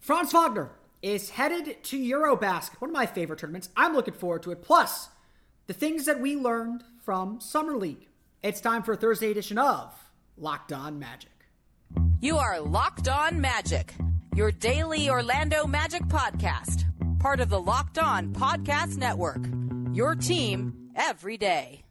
Franz Wagner is headed to Eurobasket, one of my favorite tournaments. I'm looking forward to it. Plus, the things that we learned from Summer League. It's time for a Thursday edition of Locked On Magic. You are Locked On Magic, your daily Orlando Magic podcast, part of the Locked On Podcast Network. Your team every day.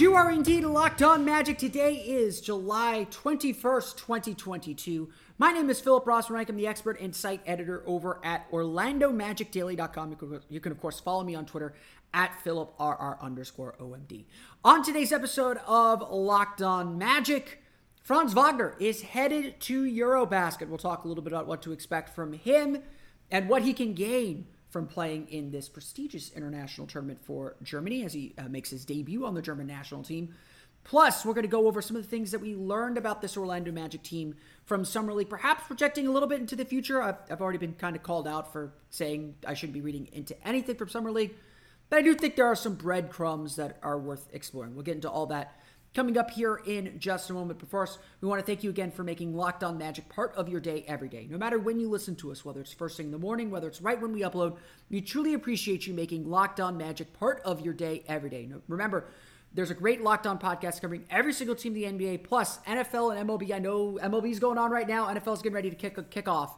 You are indeed locked on magic. Today is July 21st, 2022. My name is Philip Rossman. I'm the expert and site editor over at OrlandoMagicDaily.com. You can, you can, of course, follow me on Twitter at PhilipRR underscore OMD. On today's episode of Locked On Magic, Franz Wagner is headed to Eurobasket. We'll talk a little bit about what to expect from him and what he can gain from playing in this prestigious international tournament for Germany as he uh, makes his debut on the German national team. Plus, we're going to go over some of the things that we learned about this Orlando Magic team from Summer League, perhaps projecting a little bit into the future. I've, I've already been kind of called out for saying I shouldn't be reading into anything from Summer League, but I do think there are some breadcrumbs that are worth exploring. We'll get into all that coming up here in just a moment. But first, we want to thank you again for making Locked On Magic part of your day every day. No matter when you listen to us, whether it's first thing in the morning, whether it's right when we upload, we truly appreciate you making Locked On Magic part of your day every day. Remember, there's a great Locked On podcast covering every single team in the NBA, plus NFL and MLB. I know MLB is going on right now. NFL's getting ready to kick kick off.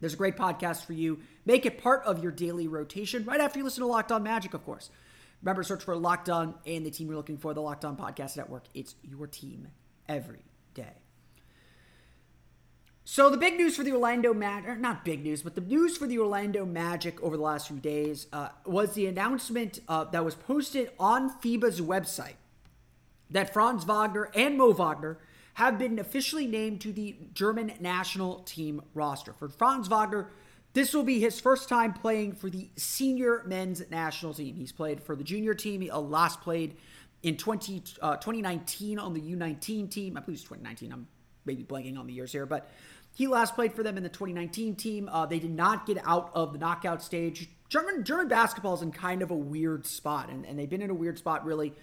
There's a great podcast for you. Make it part of your daily rotation right after you listen to Locked On Magic, of course. Remember, search for Locked On and the team you're looking for, the Locked On Podcast Network. It's your team every day. So the big news for the Orlando Magic, not big news, but the news for the Orlando Magic over the last few days uh, was the announcement uh, that was posted on FIBA's website that Franz Wagner and Mo Wagner have been officially named to the German national team roster. For Franz Wagner, this will be his first time playing for the senior men's national team. He's played for the junior team. He last played in 20, uh, 2019 on the U19 team. I believe it's 2019. I'm maybe blanking on the years here, but he last played for them in the 2019 team. Uh, they did not get out of the knockout stage. German German basketball is in kind of a weird spot, and, and they've been in a weird spot really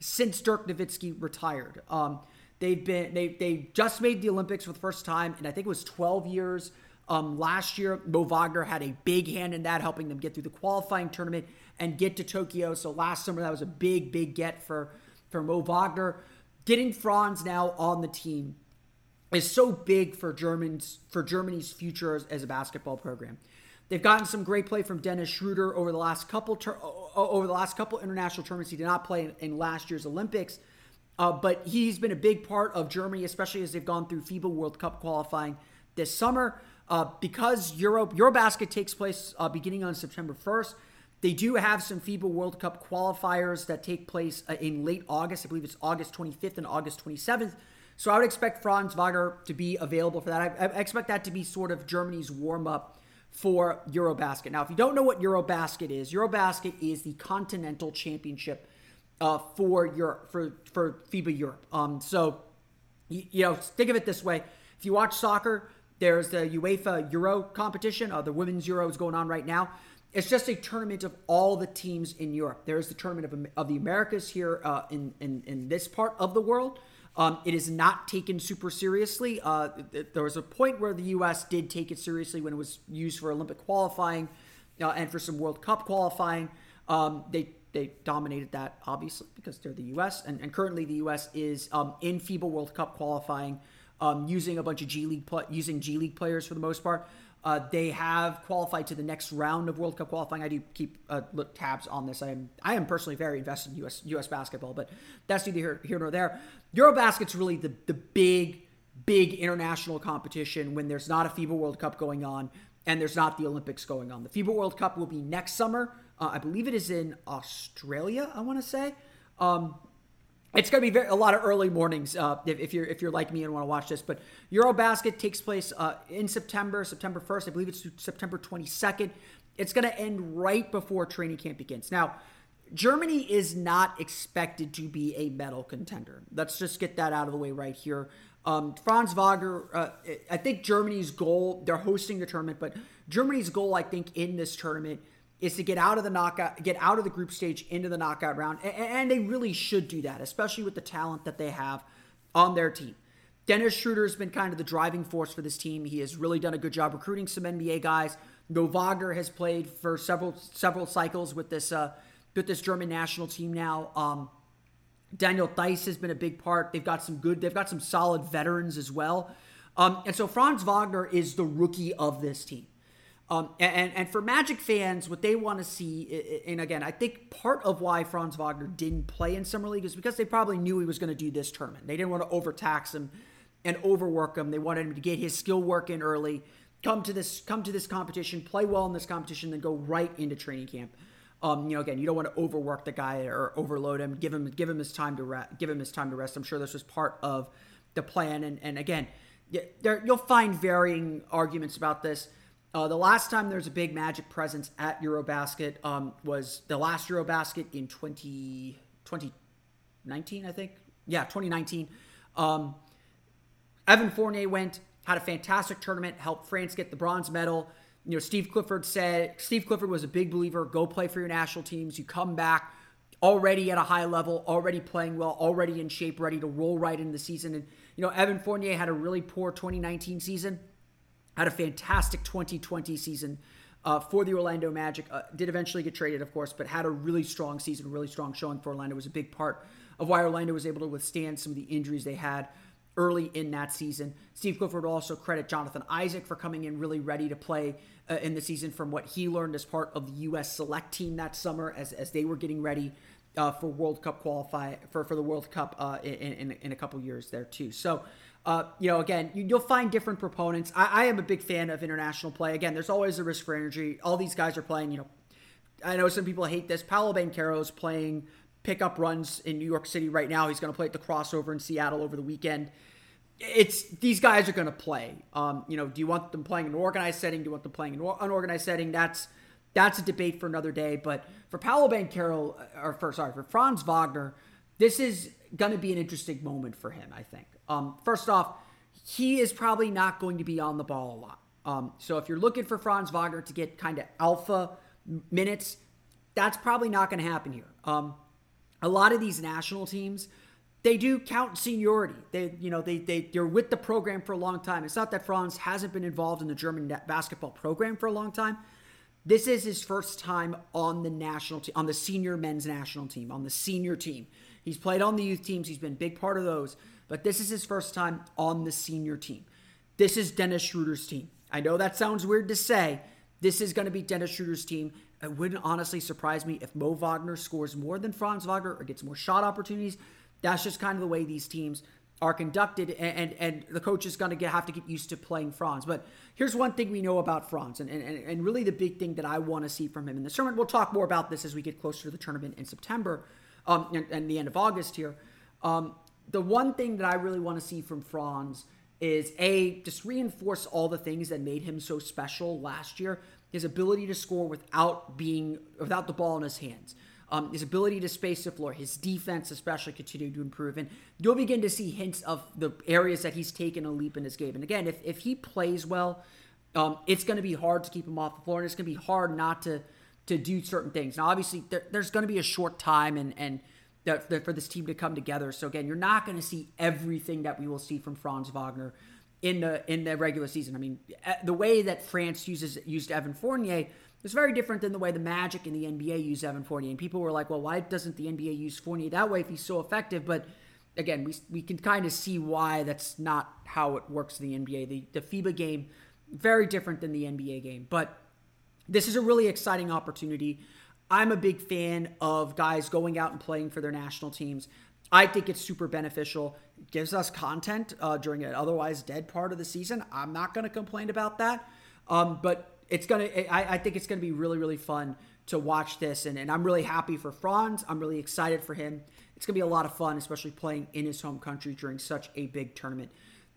since Dirk Nowitzki retired. Um, they've been they they just made the Olympics for the first time, and I think it was 12 years. Um, last year, Mo Wagner had a big hand in that, helping them get through the qualifying tournament and get to Tokyo. So last summer, that was a big, big get for, for Mo Wagner. Getting Franz now on the team is so big for Germans for Germany's future as, as, a basketball program. They've gotten some great play from Dennis Schroeder over the last couple ter- over the last couple international tournaments. He did not play in, in last year's Olympics, uh, but he's been a big part of Germany, especially as they've gone through FIBA World Cup qualifying this summer. Uh, because Euro EuroBasket takes place uh, beginning on September 1st, they do have some FIBA World Cup qualifiers that take place uh, in late August. I believe it's August 25th and August 27th. So I would expect Franz Wagner to be available for that. I, I expect that to be sort of Germany's warm up for Eurobasket. Now, if you don't know what Eurobasket is, Eurobasket is the continental championship uh, for Europe for for FIBA Europe. Um, so you, you know, think of it this way: if you watch soccer, there's the UEFA Euro competition. Uh, the women's Euro is going on right now. It's just a tournament of all the teams in Europe. There's the tournament of, of the Americas here uh, in, in in this part of the world. Um, it is not taken super seriously. Uh, there was a point where the U.S. did take it seriously when it was used for Olympic qualifying uh, and for some World Cup qualifying. Um, they they dominated that obviously because they're the U.S. and, and currently the U.S. is um, in FIBA World Cup qualifying um, using a bunch of G League pl- using G League players for the most part. Uh, they have qualified to the next round of World Cup qualifying. I do keep uh, look tabs on this. I am I am personally very invested in U.S. U.S. basketball, but that's neither here, here nor there. EuroBasket's really the the big big international competition when there's not a FIBA World Cup going on and there's not the Olympics going on. The FIBA World Cup will be next summer. Uh, I believe it is in Australia. I want to say. Um, it's going to be very, a lot of early mornings uh, if, if, you're if you're like me and want to watch this. But EuroBasket takes place uh, in September, September 1st. I believe it's September 22nd. It's going to end right before training camp begins. Now, Germany is not expected to be a medal contender. Let's just get that out of the way right here. Um, Franz Wagner, uh, I think Germany's goal, they're hosting the tournament, but Germany's goal, I think, in this tournament is to get out of the knockout, get out of the group stage into the knockout round. And, and they really should do that, especially with the talent that they have on their team. Dennis Schroeder has been kind of the driving force for this team. He has really done a good job recruiting some NBA guys. Wagner has played for several several cycles with this uh, with this German national team now. Um, Daniel Theis has been a big part. They've got some good, they've got some solid veterans as well. Um, and so Franz Wagner is the rookie of this team. Um, and, and for Magic fans, what they want to see, and again, I think part of why Franz Wagner didn't play in Summer League is because they probably knew he was going to do this tournament. They didn't want to overtax him and overwork him. They wanted him to get his skill work in early, come to this, come to this competition, play well in this competition, then go right into training camp. Um, you know, again, you don't want to overwork the guy or overload him. Give him give him his time to rest. Give him his time to rest. I'm sure this was part of the plan. And and again, there you'll find varying arguments about this. Uh, the last time there's a big Magic presence at Eurobasket um, was the last Eurobasket in 20, 2019, I think. Yeah, 2019. Um, Evan Fournier went, had a fantastic tournament, helped France get the bronze medal you know, Steve Clifford said Steve Clifford was a big believer. Go play for your national teams. You come back already at a high level, already playing well, already in shape, ready to roll right into the season. And you know, Evan Fournier had a really poor 2019 season, had a fantastic 2020 season. Uh, for the Orlando Magic. Uh, did eventually get traded, of course, but had a really strong season, really strong showing for Orlando. Was a big part of why Orlando was able to withstand some of the injuries they had early in that season. Steve Clifford also credit Jonathan Isaac for coming in really ready to play uh, in the season from what he learned as part of the U.S. select team that summer as, as they were getting ready uh, for World Cup qualify for, for the World Cup uh, in, in, in, a couple years there too. So, uh, you know, again, you, will find different proponents. I, I, am a big fan of international play. Again, there's always a risk for injury. All these guys are playing, you know, I know some people hate this. Paolo Banchero is playing pickup runs in New York City right now. He's going to play at the crossover in Seattle over the weekend it's these guys are going to play. Um, you know, do you want them playing in an organized setting? Do you want them playing in an unorganized setting? That's that's a debate for another day. But for Paolo Banchero, uh, or for sorry, for Franz Wagner, this is going to be an interesting moment for him. I think. Um, first off, he is probably not going to be on the ball a lot. Um, so if you're looking for Franz Wagner to get kind of alpha minutes, that's probably not going to happen here. Um, a lot of these national teams they do count seniority. They, you know, they they they're with the program for a long time. It's not that Franz hasn't been involved in the German basketball program for a long time. This is his first time on the national team, on the senior men's national team, on the senior team. He's played on the youth teams. He's been a big part of those, but this is his first time on the senior team. This is Dennis Schroeder's team. I know that sounds weird to say. This is going to be Dennis Schroeder's team. It wouldn't honestly surprise me if Mo Wagner scores more than Franz Wagner or gets more shot opportunities that's just kind of the way these teams are conducted, and and, and the coach is going to have to get used to playing Franz. But here's one thing we know about Franz, and, and, and really the big thing that I want to see from him in the tournament. We'll talk more about this as we get closer to the tournament in September um, and, and the end of August here. Um, the one thing that I really want to see from Franz is a just reinforce all the things that made him so special last year. His ability to score without being without the ball in his hands. Um, his ability to space the floor, his defense especially continued to improve. And you'll begin to see hints of the areas that he's taken a leap in his game. And again, if, if he plays well, um, it's going to be hard to keep him off the floor, and it's going to be hard not to to do certain things. Now, obviously, there, there's going to be a short time and and for this team to come together. So again, you're not going to see everything that we will see from Franz Wagner in the in the regular season. I mean, eh, the way that France uses used Evan Fournier is very different than the way the Magic and the NBA use Evan Fournier. And people were like, well, why doesn't the NBA use Fournier that way if he's so effective? But again, we, we can kind of see why that's not how it works in the NBA. The, the FIBA game, very different than the NBA game. But this is a really exciting opportunity. I'm a big fan of guys going out and playing for their national teams. I think it's super beneficial. Gives us content uh, during an otherwise dead part of the season. I'm not going to complain about that. Um, but it's gonna. I, I think it's gonna be really really fun to watch this, and, and I'm really happy for Franz. I'm really excited for him. It's gonna be a lot of fun, especially playing in his home country during such a big tournament.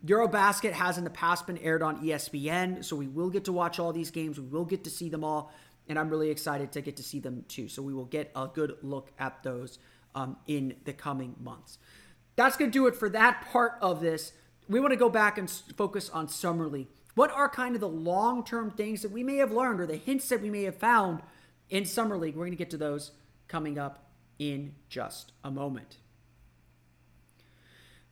Eurobasket has in the past been aired on ESPN, so we will get to watch all these games. We will get to see them all, and I'm really excited to get to see them too. So we will get a good look at those um, in the coming months. That's going to do it for that part of this. We want to go back and focus on Summer League. What are kind of the long term things that we may have learned or the hints that we may have found in Summer League? We're going to get to those coming up in just a moment.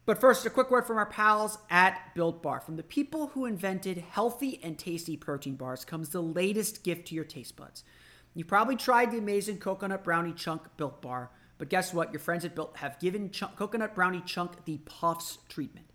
But first, a quick word from our pals at Built Bar. From the people who invented healthy and tasty protein bars comes the latest gift to your taste buds. You probably tried the amazing coconut brownie chunk Built Bar, but guess what? Your friends at Built have given coconut brownie chunk the Puffs treatment.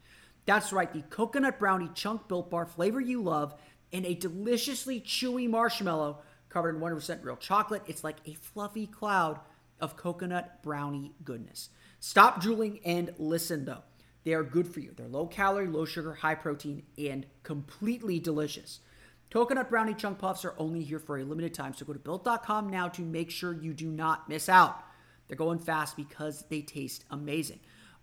That's right, the coconut brownie chunk Built Bar flavor you love in a deliciously chewy marshmallow covered in 100% real chocolate. It's like a fluffy cloud of coconut brownie goodness. Stop drooling and listen though. They are good for you. They're low calorie, low sugar, high protein, and completely delicious. Coconut brownie chunk puffs are only here for a limited time, so go to built.com now to make sure you do not miss out. They're going fast because they taste amazing.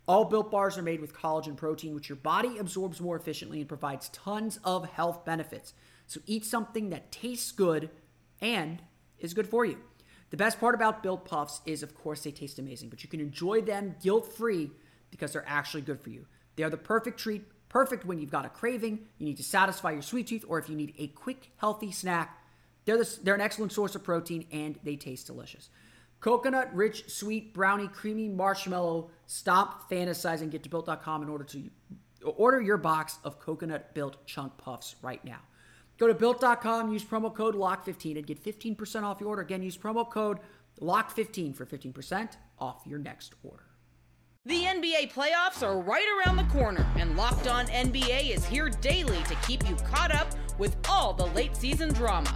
All built bars are made with collagen protein, which your body absorbs more efficiently and provides tons of health benefits. So eat something that tastes good and is good for you. The best part about built puffs is, of course, they taste amazing, but you can enjoy them guilt free because they're actually good for you. They are the perfect treat, perfect when you've got a craving, you need to satisfy your sweet tooth, or if you need a quick, healthy snack. They're, the, they're an excellent source of protein and they taste delicious. Coconut rich, sweet, brownie, creamy marshmallow. Stop fantasizing. Get to built.com in order to order your box of coconut built chunk puffs right now. Go to built.com, use promo code LOCK15 and get 15% off your order. Again, use promo code LOCK15 for 15% off your next order. The NBA playoffs are right around the corner, and Locked On NBA is here daily to keep you caught up with all the late season drama.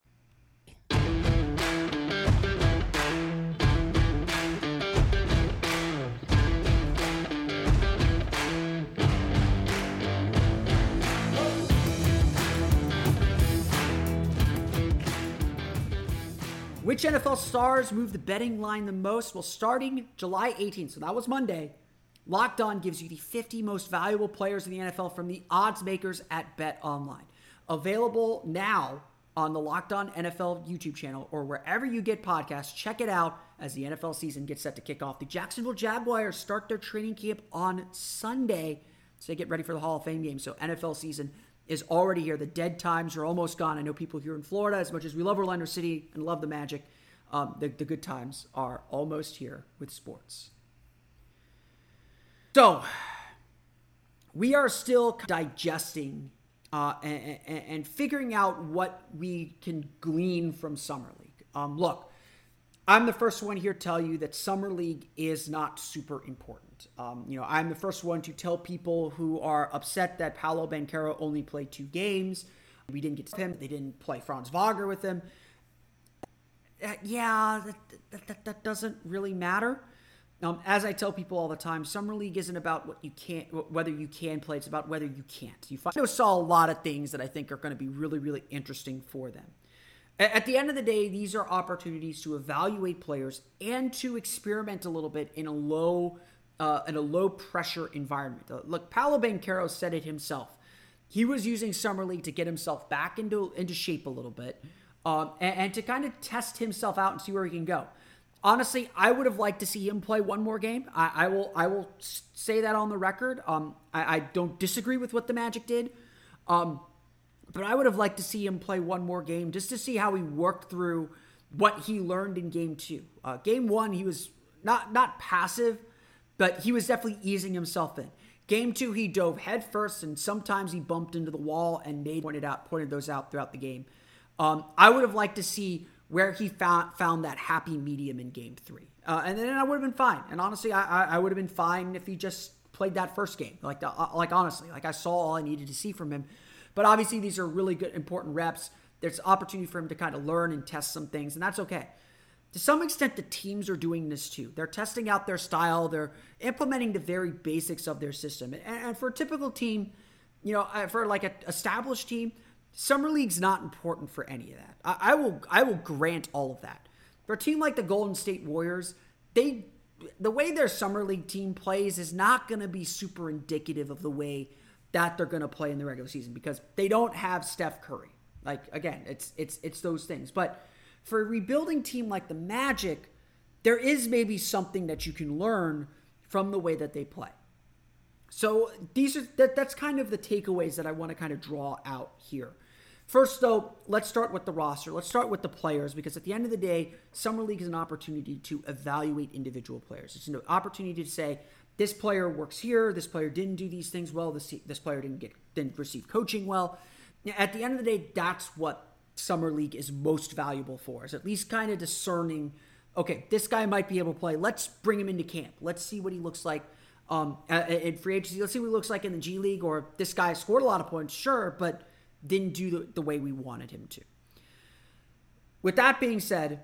Which NFL stars move the betting line the most? Well, starting July 18th, so that was Monday, Locked On gives you the 50 most valuable players in the NFL from the odds makers at BetOnline. Available now on the Locked On NFL YouTube channel or wherever you get podcasts. Check it out as the NFL season gets set to kick off. The Jacksonville Jaguars start their training camp on Sunday so they get ready for the Hall of Fame game. So NFL season is already here. The dead times are almost gone. I know people here in Florida, as much as we love Orlando City and love the Magic, um, the, the good times are almost here with sports. So, we are still digesting uh, and, and, figuring out what we can glean from Summer League. Um, look, I'm the first one here to tell you that Summer League is not super important. Um, you know, I'm the first one to tell people who are upset that Paolo Banchero only played two games. We didn't get to him. They didn't play Franz Wagner with him. Uh, yeah, that, that, that, doesn't really matter. Um, as I tell people all the time, summer league isn't about what you can't, whether you can play. It's about whether you can't. You find, I saw a lot of things that I think are going to be really, really interesting for them. At the end of the day, these are opportunities to evaluate players and to experiment a little bit in a low, uh, in a low pressure environment. Uh, look, Paolo Banchero said it himself. He was using summer league to get himself back into into shape a little bit, um, and, and to kind of test himself out and see where he can go honestly, I would have liked to see him play one more game. I, I will I will say that on the record. Um, I, I, don't disagree with what the Magic did, um, but I would have liked to see him play one more game just to see how he worked through what he learned in Game Two. Uh, game One, he was not not passive, but he was definitely easing himself in. Game two, he dove headfirst, and sometimes he bumped into the wall and made pointed out pointed those out throughout the game. Um, I would have liked to see where he found found that happy medium in game three. Uh, and then I would have been fine. And honestly, I, I would have been fine if he just played that first game. Like the, uh, like honestly, like I saw all I needed to see from him. But obviously, these are really good, important reps. There's opportunity for him to kind of learn and test some things, and that's okay. To some extent, the teams are doing this too. They're testing out their style. They're implementing the very basics of their system. And, and for a typical team, you know, uh, for like an established team, summer league's not important for any of that. I, I will, I will grant all of that. For a team like the Golden State Warriors, they, the way their summer league team plays is not going to be super indicative of the way that they're going to play in the regular season because they don't have Steph Curry. Like again, it's it's it's those things. But for a rebuilding team like the Magic, there is maybe something that you can learn from the way that they play. So these are that, that's kind of the takeaways that I want to kind of draw out here. First, though, let's start with the roster. Let's start with the players because at the end of the day, Summer League is an opportunity to evaluate individual players. It's an opportunity to say this player works here, this player didn't do these things well, this this player didn't get didn't receive coaching well. At the end of the day, that's what summer league is most valuable for is at least kind of discerning okay this guy might be able to play let's bring him into camp let's see what he looks like um, in free agency let's see what he looks like in the g league or this guy scored a lot of points sure but didn't do the, the way we wanted him to. With that being said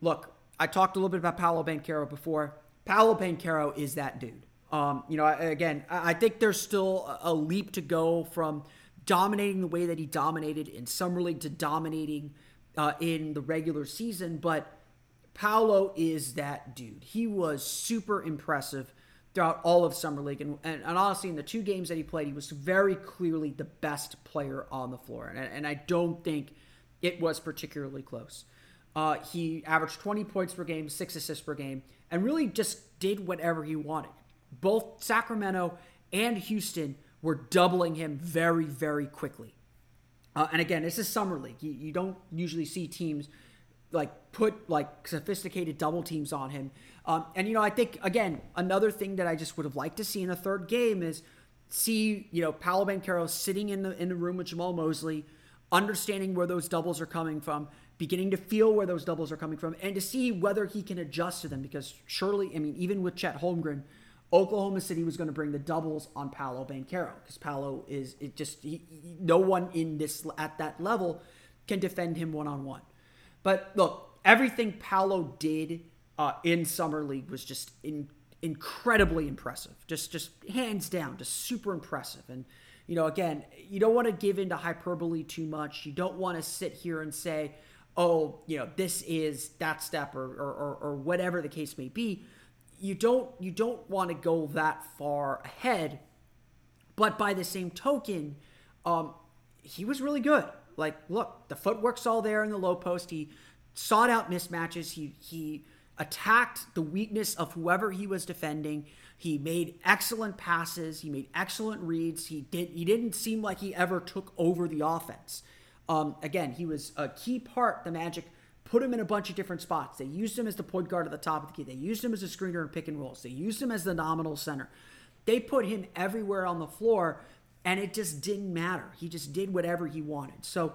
look i talked a little bit about paolo banchero before. Paolo banchero is that dude. Um, you know again i think there's still a leap to go from dominating the way that he dominated in summer league to dominating uh, in the regular season. But Paolo is that dude. He was super impressive throughout all of summer league, and, and, and, honestly, in the two games that he played, he was very clearly the best player on the floor, and, and I don't think it was particularly close. Uh, he averaged 20 points per game, six assists per game, and really just did whatever he wanted. Both Sacramento and Houston were doubling him very, very quickly. Uh, and again, this is summer league. You, you don't usually see teams like put like sophisticated double teams on him. Um, and you know, I think again, another thing that I just would have liked to see in a third game is see you know Paolo Banchero sitting in the in the room with Jamahl Mosley, understanding where those doubles are coming from, beginning to feel where those doubles are coming from, and to see whether he can adjust to them. Because surely, I mean, even with Chet Holmgren Oklahoma City was going to bring the doubles on Paolo Banchero because Paolo is it just he, he, no one in this at that level can defend him one on one. But look, everything Paolo did uh, in summer league was just in, incredibly impressive. Just just hands down, just super impressive. And you know, again, you don't want to give into hyperbole too much. You don't want to sit here and say, "Oh, you know, this is that step," or, or, or whatever the case may be you don't you don't want to go that far ahead. But by the same token, um, he was really good. Like, look, the footwork's all there in the low post. He sought out mismatches. He he attacked the weakness of whoever he was defending. He made excellent passes. He made excellent reads. He did. He didn't seem like he ever took over the offense. Um, again, he was a key part. The Magic put him in a bunch of different spots. They used him as the point guard at the top of the key. They used him as a screener and pick and rolls. They used him as the nominal center. They put him everywhere on the floor, and it just didn't matter. He just did whatever he wanted. So,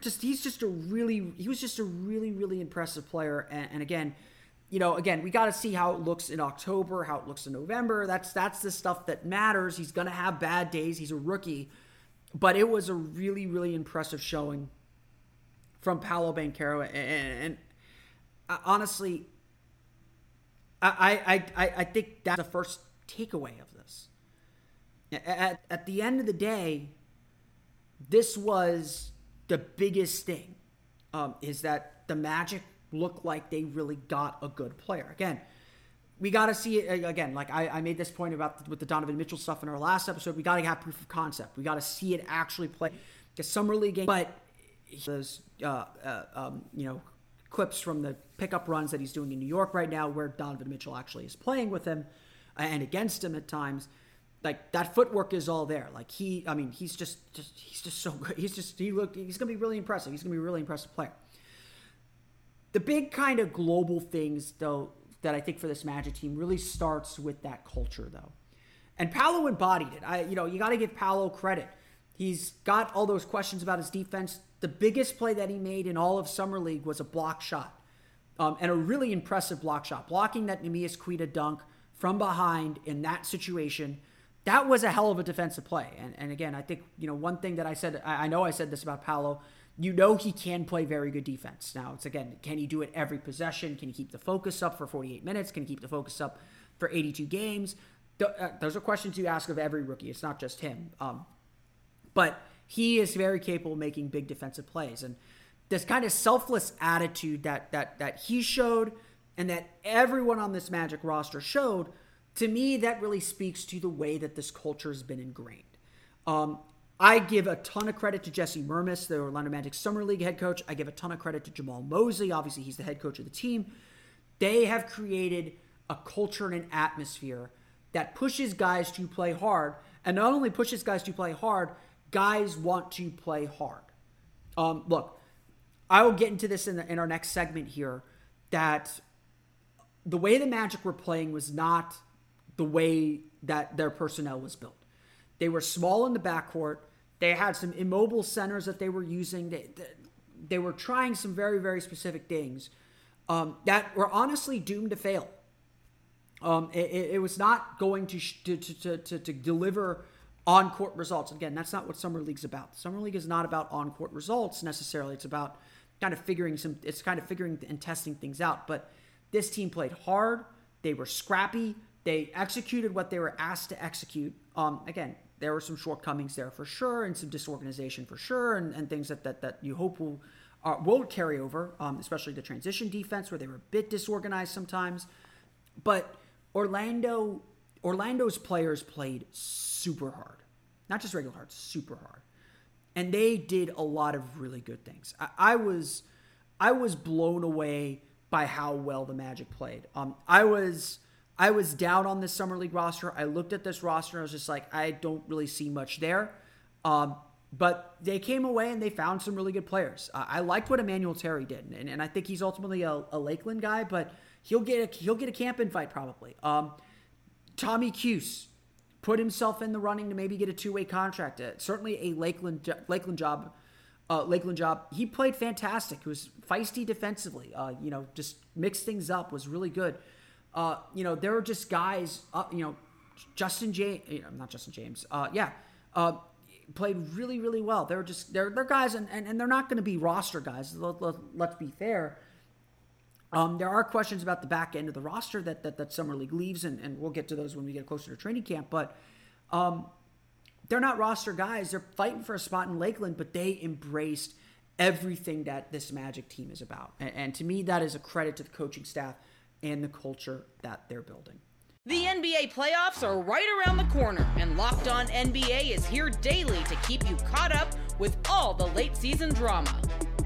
just he's just a really he was just a really really impressive player. And, and again, you know, again, we got to see how it looks in October, how it looks in November. That's that's the stuff that matters. He's gonna have bad days. He's a rookie, but it was a really really impressive showing from Paolo Banchero, and, and, and uh, honestly, I, I, I, I think that's the first takeaway of this. At, at the end of the day, this was the biggest thing um, is that the Magic looked like they really got a good player. Again, we got to see it again. Like I, I, made this point about the, with the Donovan Mitchell stuff in our last episode. We got to have proof of concept. We got to see it actually play. The summer league game, but those uh, uh, um, you know clips from the pickup runs that he's doing in New York right now, where Donovan Mitchell actually is playing with him and against him at times. Like that footwork is all there. Like he, I mean, he's just, just he's just so good. He's just he looked. He's gonna be really impressive. He's gonna be a really impressive player. The big kind of global things, though, that I think for this Magic team really starts with that culture, though. And Paolo embodied it. I, you know, you got to give Paolo credit. He's got all those questions about his defense. The biggest play that he made in all of Summer League was a block shot. Um, and a really impressive block shot, blocking that Neemias Queta dunk from behind in that situation, that was a hell of a defensive play. And, and again, I think, you know, one thing that I said, I, I know I said this about Paolo, you know he can play very good defense. Now, it's again, can he do it every possession? Can he keep the focus up for 48 minutes? Can he keep the focus up for 82 games? Uh, those are questions you ask of every rookie. It's not just him. Um, but he is very capable of making big defensive plays. And this kind of selfless attitude that that that he showed and that everyone on this Magic roster showed, to me, that really speaks to the way that this culture has been ingrained. Um, I give a ton of credit to Jesse Mermuys, the Orlando Magic Summer League head coach. I give a ton of credit to Jamahl Mosley. Obviously, he's the head coach of the team. They have created a culture and an atmosphere that pushes guys to play hard. And not only pushes guys to play hard, guys want to play hard. Um, look, I will get into this in, the, in our next segment here that the way the Magic were playing was not the way that their personnel was built. They were small in the backcourt. They had some immobile centers that they were using. They, they, they were trying some very, very specific things um, that were honestly doomed to fail. Um, it, it, was not going to, to, to, to, to deliver on court results. Again, that's not what Summer League's about. Summer League is not about on court results necessarily. It's about kind of figuring some, it's kind of figuring and testing things out. But this team played hard. They were scrappy. They executed what they were asked to execute. Um, again, there were some shortcomings there for sure, and some disorganization for sure, and, and things that, that that you hope will uh, will carry over, um, especially the transition defense where they were a bit disorganized sometimes. But Orlando, Orlando's players played super hard, not just regular hard, super hard, and they did a lot of really good things. I, I was, I was blown away by how well the Magic played. Um, I was I was down on this summer league roster. I looked at this roster and I was just like, I don't really see much there. Um, but they came away and they found some really good players. Uh, I liked what Emmanuel Terry did, and, and I think he's ultimately a, a, Lakeland guy, but he'll get a, he'll get a camp invite probably. Um, Tommy Kuhse put himself in the running to maybe get a two way contract. Uh, certainly a Lakeland Lakeland job. Uh, Lakeland job. He played fantastic. He was feisty defensively. Uh, you know, just mixed things up. Was really good. Uh, you know, there are just guys, uh, you know, Justin James, not Justin James, uh, yeah, played really, really well. They're just, they're, they're guys, and, and, and they're not going to be roster guys. Let, let, let's be fair. Um, there are questions about the back end of the roster that, that, that Summer League leaves, and, and we'll get to those when we get closer to training camp. But um, they're not roster guys. They're fighting for a spot in Lakeland, but they embraced everything that this Magic team is about. And, and to me, that is a credit to the coaching staff and the culture that they're building. The NBA playoffs are right around the corner, and Locked On NBA is here daily to keep you caught up with all the late season drama.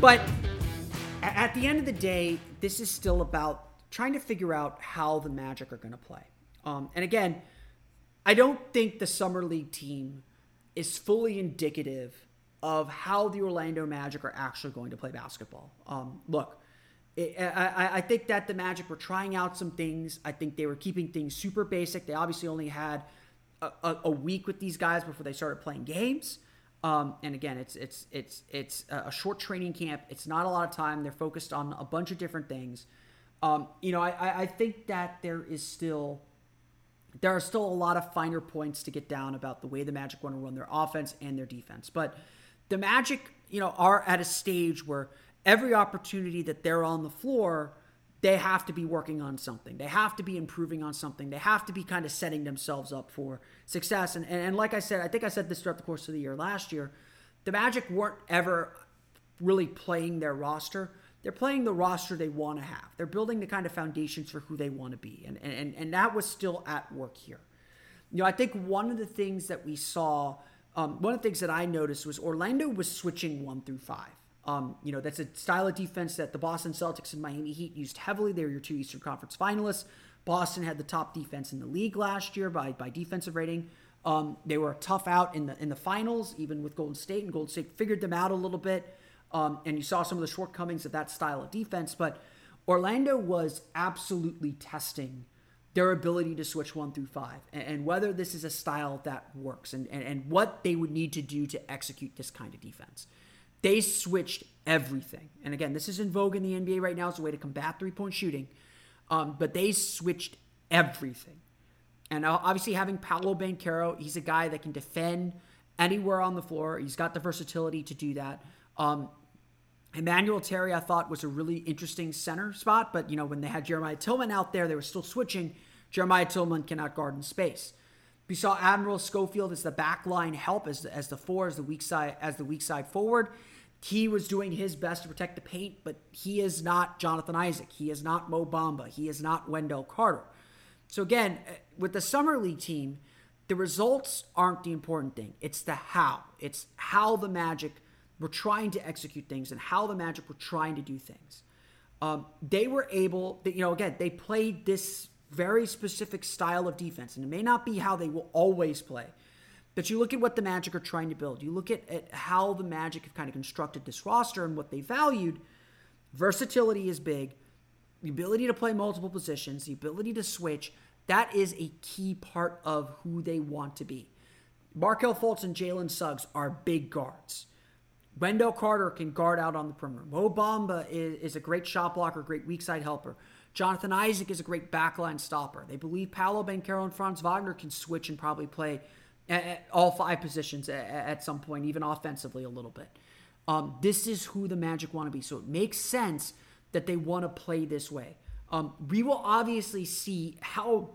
But at the end of the day, this is still about trying to figure out how the Magic are going to play. Um, and again, I don't think the Summer League team is fully indicative of how the Orlando Magic are actually going to play basketball. Um, look, it, I, I, think that the Magic were trying out some things. I think they were keeping things super basic. They obviously only had a, a, a week with these guys before they started playing games. Um, and again, it's it's it's it's a short training camp. It's not a lot of time. They're focused on a bunch of different things. Um, you know, I, I think that there is still there are still a lot of finer points to get down about the way the Magic want to run their offense and their defense. But the Magic, you know, are at a stage where every opportunity that they're on the floor, they have to be working on something. They have to be improving on something. They have to be kind of setting themselves up for success. And, and, and like I said, I think I said this throughout the course of the year last year, the Magic weren't ever really playing their roster they're playing the roster they want to have. They're building the kind of foundations for who they want to be. And, and, and that was still at work here. You know, I think one of the things that we saw, um, one of the things that I noticed was Orlando was switching one through five. Um, you know, that's a style of defense that the Boston Celtics and Miami Heat used heavily. They were your two Eastern Conference finalists. Boston had the top defense in the league last year by by defensive rating. Um, they were tough out in the in the finals, even with Golden State, and Golden State figured them out a little bit. Um, and you saw some of the shortcomings of that style of defense, but Orlando was absolutely testing their ability to switch one through five and, and whether this is a style that works and, and, and what they would need to do to execute this kind of defense. They switched everything. And again, this is in vogue in the NBA right now as a way to combat three point shooting. Um, but they switched everything. And obviously, having Paolo Banchero, he's a guy that can defend anywhere on the floor. He's got the versatility to do that. Um, Emmanuel Terry, I thought, was a really interesting center spot, but you know, when they had Jeremiah Tilmon out there, they were still switching. Jeremiah Tilmon cannot guard in space. We saw Admiral Schofield as the backline help, as the, as the four, as the weak side, as the weak side forward. He was doing his best to protect the paint, but he is not Jonathan Isaac. He is not Mo Bamba. He is not Wendell Carter. So again, uh, with the summer league team, the results aren't the important thing. It's the how. It's how the Magic were trying to execute things and how the Magic were trying to do things. Um, they were able, you know, again, they played this very specific style of defense, and it may not be how they will always play. But you look at what the Magic are trying to build. You look at, at how the Magic have kind of constructed this roster and what they valued. Versatility is big. The ability to play multiple positions, the ability to switch, that is a key part of who they want to be. Markelle Fultz and Jalen Suggs are big guards. Wendell Carter can guard out on the perimeter. Mo Bamba is, is a great shot blocker, great weak side helper. Jonathan Isaac is a great backline stopper. They believe Paolo Banchero and Franz Wagner can switch and probably play at, all five positions at, at, some point, even offensively a little bit. Um, this is who the Magic want to be. So it makes sense that they want to play this way. Um, we will obviously see how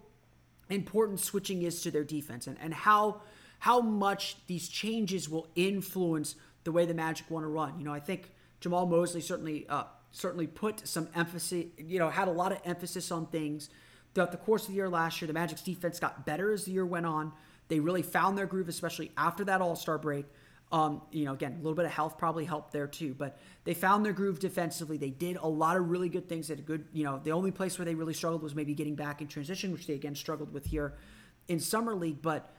important switching is to their defense and, and how how much these changes will influence the way the Magic want to run. You know, I think Jamahl Mosley certainly uh, certainly put some emphasis. You know, had a lot of emphasis on things throughout the course of the year last year. The Magic's defense got better as the year went on. They really found their groove, especially after that All Star break. Um, you know, again, a little bit of health probably helped there too, but they found their groove defensively. They did a lot of really good things. At a good, you know, the only place where they really struggled was maybe getting back in transition, which they again struggled with here in summer league. But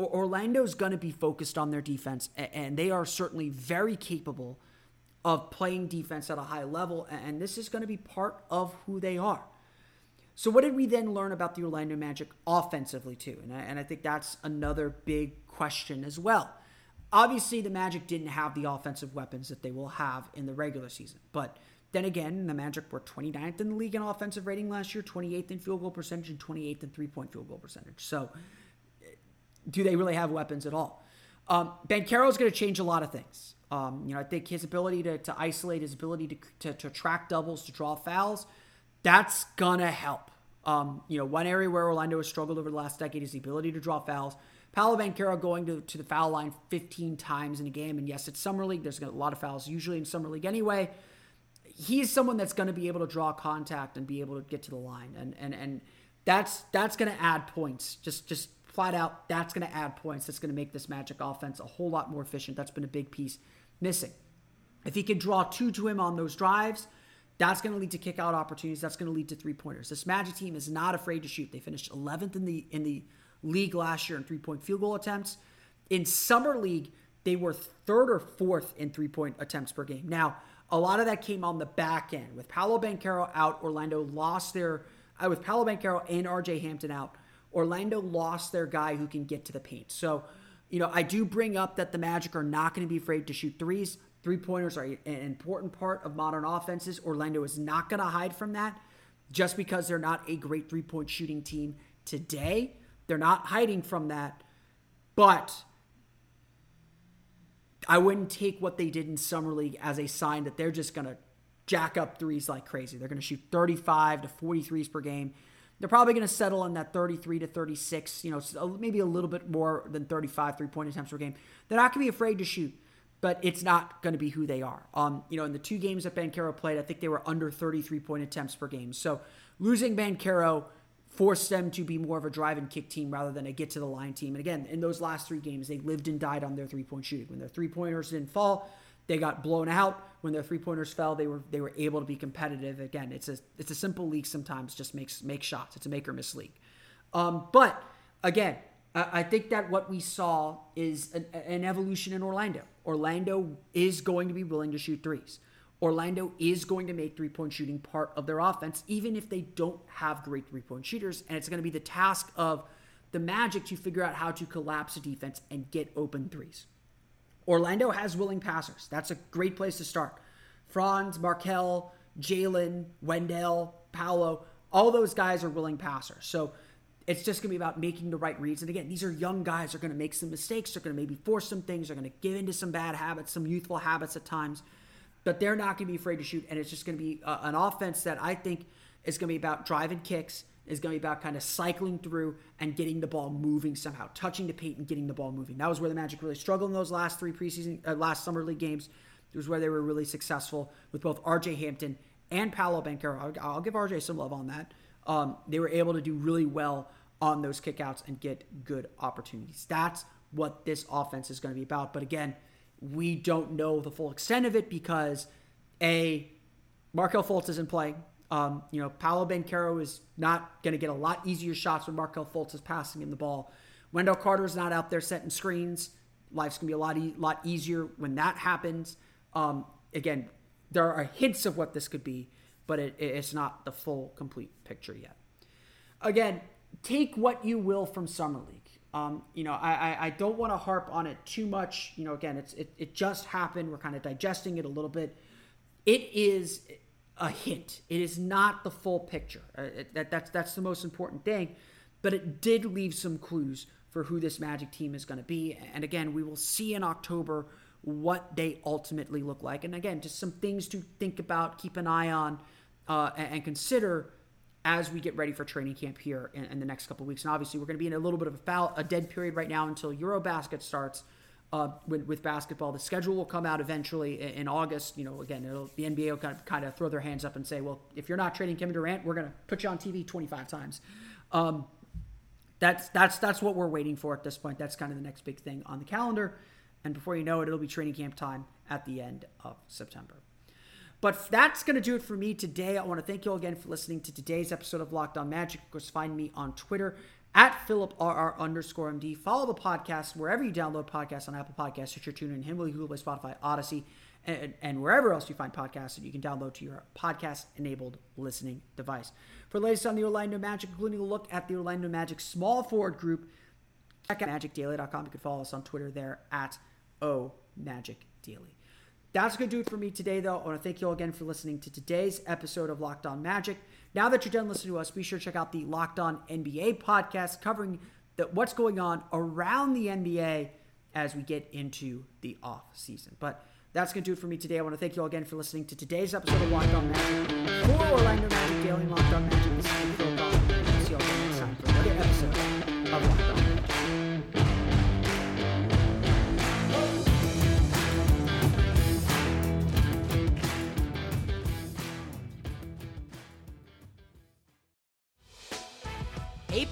Orlando's going to be focused on their defense, and they are certainly very capable of playing defense at a high level, and this is going to be part of who they are. So, what did we then learn about the Orlando Magic offensively, too? And I, and I think that's another big question as well. Obviously, the Magic didn't have the offensive weapons that they will have in the regular season. But then again, the Magic were 29th in the league in offensive rating last year, 28th in field goal percentage, and 28th in three point field goal percentage. So, do they really have weapons at all? Um, Banchero is going to change a lot of things. Um, you know, I think his ability to, to isolate, his ability to, to, to track doubles, to draw fouls, that's to help. Um, you know, one area where Orlando has struggled over the last decade is the ability to draw fouls. Paolo going to, to the foul line 15 times in a game. And yes, it's Summer League. There's a lot of fouls usually in Summer League anyway. He's someone that's going to be able to draw contact and be able to get to the line. And and and that's that's going to add points. Just just flat out, that's going to add points. That's going to make this Magic offense a whole lot more efficient. That's been a big piece missing. If he can draw two to him on those drives, that's going to lead to kick out opportunities. That's going to lead to three pointers. This Magic team is not afraid to shoot. They finished 11th in the in the league last year in three point field goal attempts. In summer league, they were third or fourth in three point attempts per game. Now, a lot of that came on the back end. With Paolo Banchero out, Orlando lost their uh, with Paolo Banchero and RJ Hampton out. Orlando lost their guy who can get to the paint. So, you know, I do bring up that the Magic are not going to be afraid to shoot threes. Three pointers are an important part of modern offenses. Orlando is not going to hide from that just because they're not a great three point shooting team today. They're not hiding from that. But I wouldn't take what they did in Summer League as a sign that they're just going to jack up threes like crazy. They're going to shoot 35 to 40 threes per game. They're probably going to settle in that 33 to 36, you know, maybe a little bit more than 35 three point attempts per game. They're not going to be afraid to shoot, but it's not going to be who they are. Um, you know, in the two games that Banchero played, I think they were under 33 point attempts per game. So losing Banchero forced them to be more of a drive and kick team rather than a get to the line team. And again, in those last three games, they lived and died on their three point shooting. When their three pointers didn't fall, they got blown out when their three pointers fell. They were they were able to be competitive. Again, it's a it's a simple league. Sometimes just makes make shots. It's a make or miss league. Um, but again, I think that what we saw is an, an, evolution in Orlando. Orlando is going to be willing to shoot threes. Orlando is going to make three point shooting part of their offense, even if they don't have great three point shooters. And it's going to be the task of the Magic to figure out how to collapse a defense and get open threes. Orlando has willing passers. That's a great place to start. Franz, Markelle, Jalen, Wendell, Paolo, all those guys are willing passers. So it's just going to be about making the right reads. And again, these are young guys. They're going to make some mistakes. They're going to maybe force some things. They're going to give into some bad habits, some youthful habits at times. But they're not going to be afraid to shoot. And it's just going to be uh, an offense that I think is going to be about driving kicks, is going to be about kind of cycling through and getting the ball moving somehow, touching the paint and getting the ball moving. That was where the Magic really struggled in those last three preseason, uh, last summer league games. It was where they were really successful with both RJ Hampton and Paolo Banchero. I'll, I'll give RJ some love on that. Um, they were able to do really well on those kickouts and get good opportunities. That's what this offense is going to be about. But again, we don't know the full extent of it because a Markelle Fultz isn't playing. Um, you know, Paolo Banchero is not going to get a lot easier shots when Markelle Fultz is passing him the ball. Wendell Carter is not out there setting screens. Life's going to be a lot e- lot easier when that happens. Um, again, there are hints of what this could be, but it, it's not the full, complete picture yet. Again, take what you will from summer league. Um, you know, I, I, I don't want to harp on it too much. You know, again, it's it, it just happened. We're kind of digesting it a little bit. It is a hint. It is not the full picture. Uh, it, that that's that's the most important thing. But it did leave some clues for who this Magic team is going to be. And again, we will see in October what they ultimately look like. And again, just some things to think about, keep an eye on, uh, and, consider as we get ready for training camp here in, in the next couple weeks. And obviously, we're going to be in a little bit of a, foul, a dead period right now until Eurobasket starts. Uh, with, with, basketball, the schedule will come out eventually in, August. You know, again, the NBA will kind of, kind of throw their hands up and say, "Well, if you're not trading Kevin Durant, we're going to put you on TV 25 times." Um, that's that's that's what we're waiting for at this point. That's kind of the next big thing on the calendar. And before you know it, it'll be training camp time at the end of September. But that's going to do it for me today. I want to thank you all again for listening to today's episode of Locked On Magic. Of course, find me on Twitter at Philip PhilipRR underscore MD. Follow the podcast wherever you download podcasts on Apple Podcasts, Stitcher, TuneIn, Himalaya, Google Play, Spotify, Odyssey, and, and, wherever else you find podcasts that you can download to your podcast-enabled listening device. For the latest on the Orlando Magic, including a look at the Orlando Magic small forward group, check out magicdaily.com. You can follow us on Twitter there at O Magic Daily. That's going to do it for me today, though. I want to thank you all again for listening to today's episode of Locked On Magic. Now that you're done listening to us, be sure to check out the Locked On NBA podcast covering the, what's going on around the NBA as we get into the off season. But that's going to do it for me today. I want to thank you all again for listening to today's episode of Locked On Magic. For Orlando Magic Daily Locked On Magic,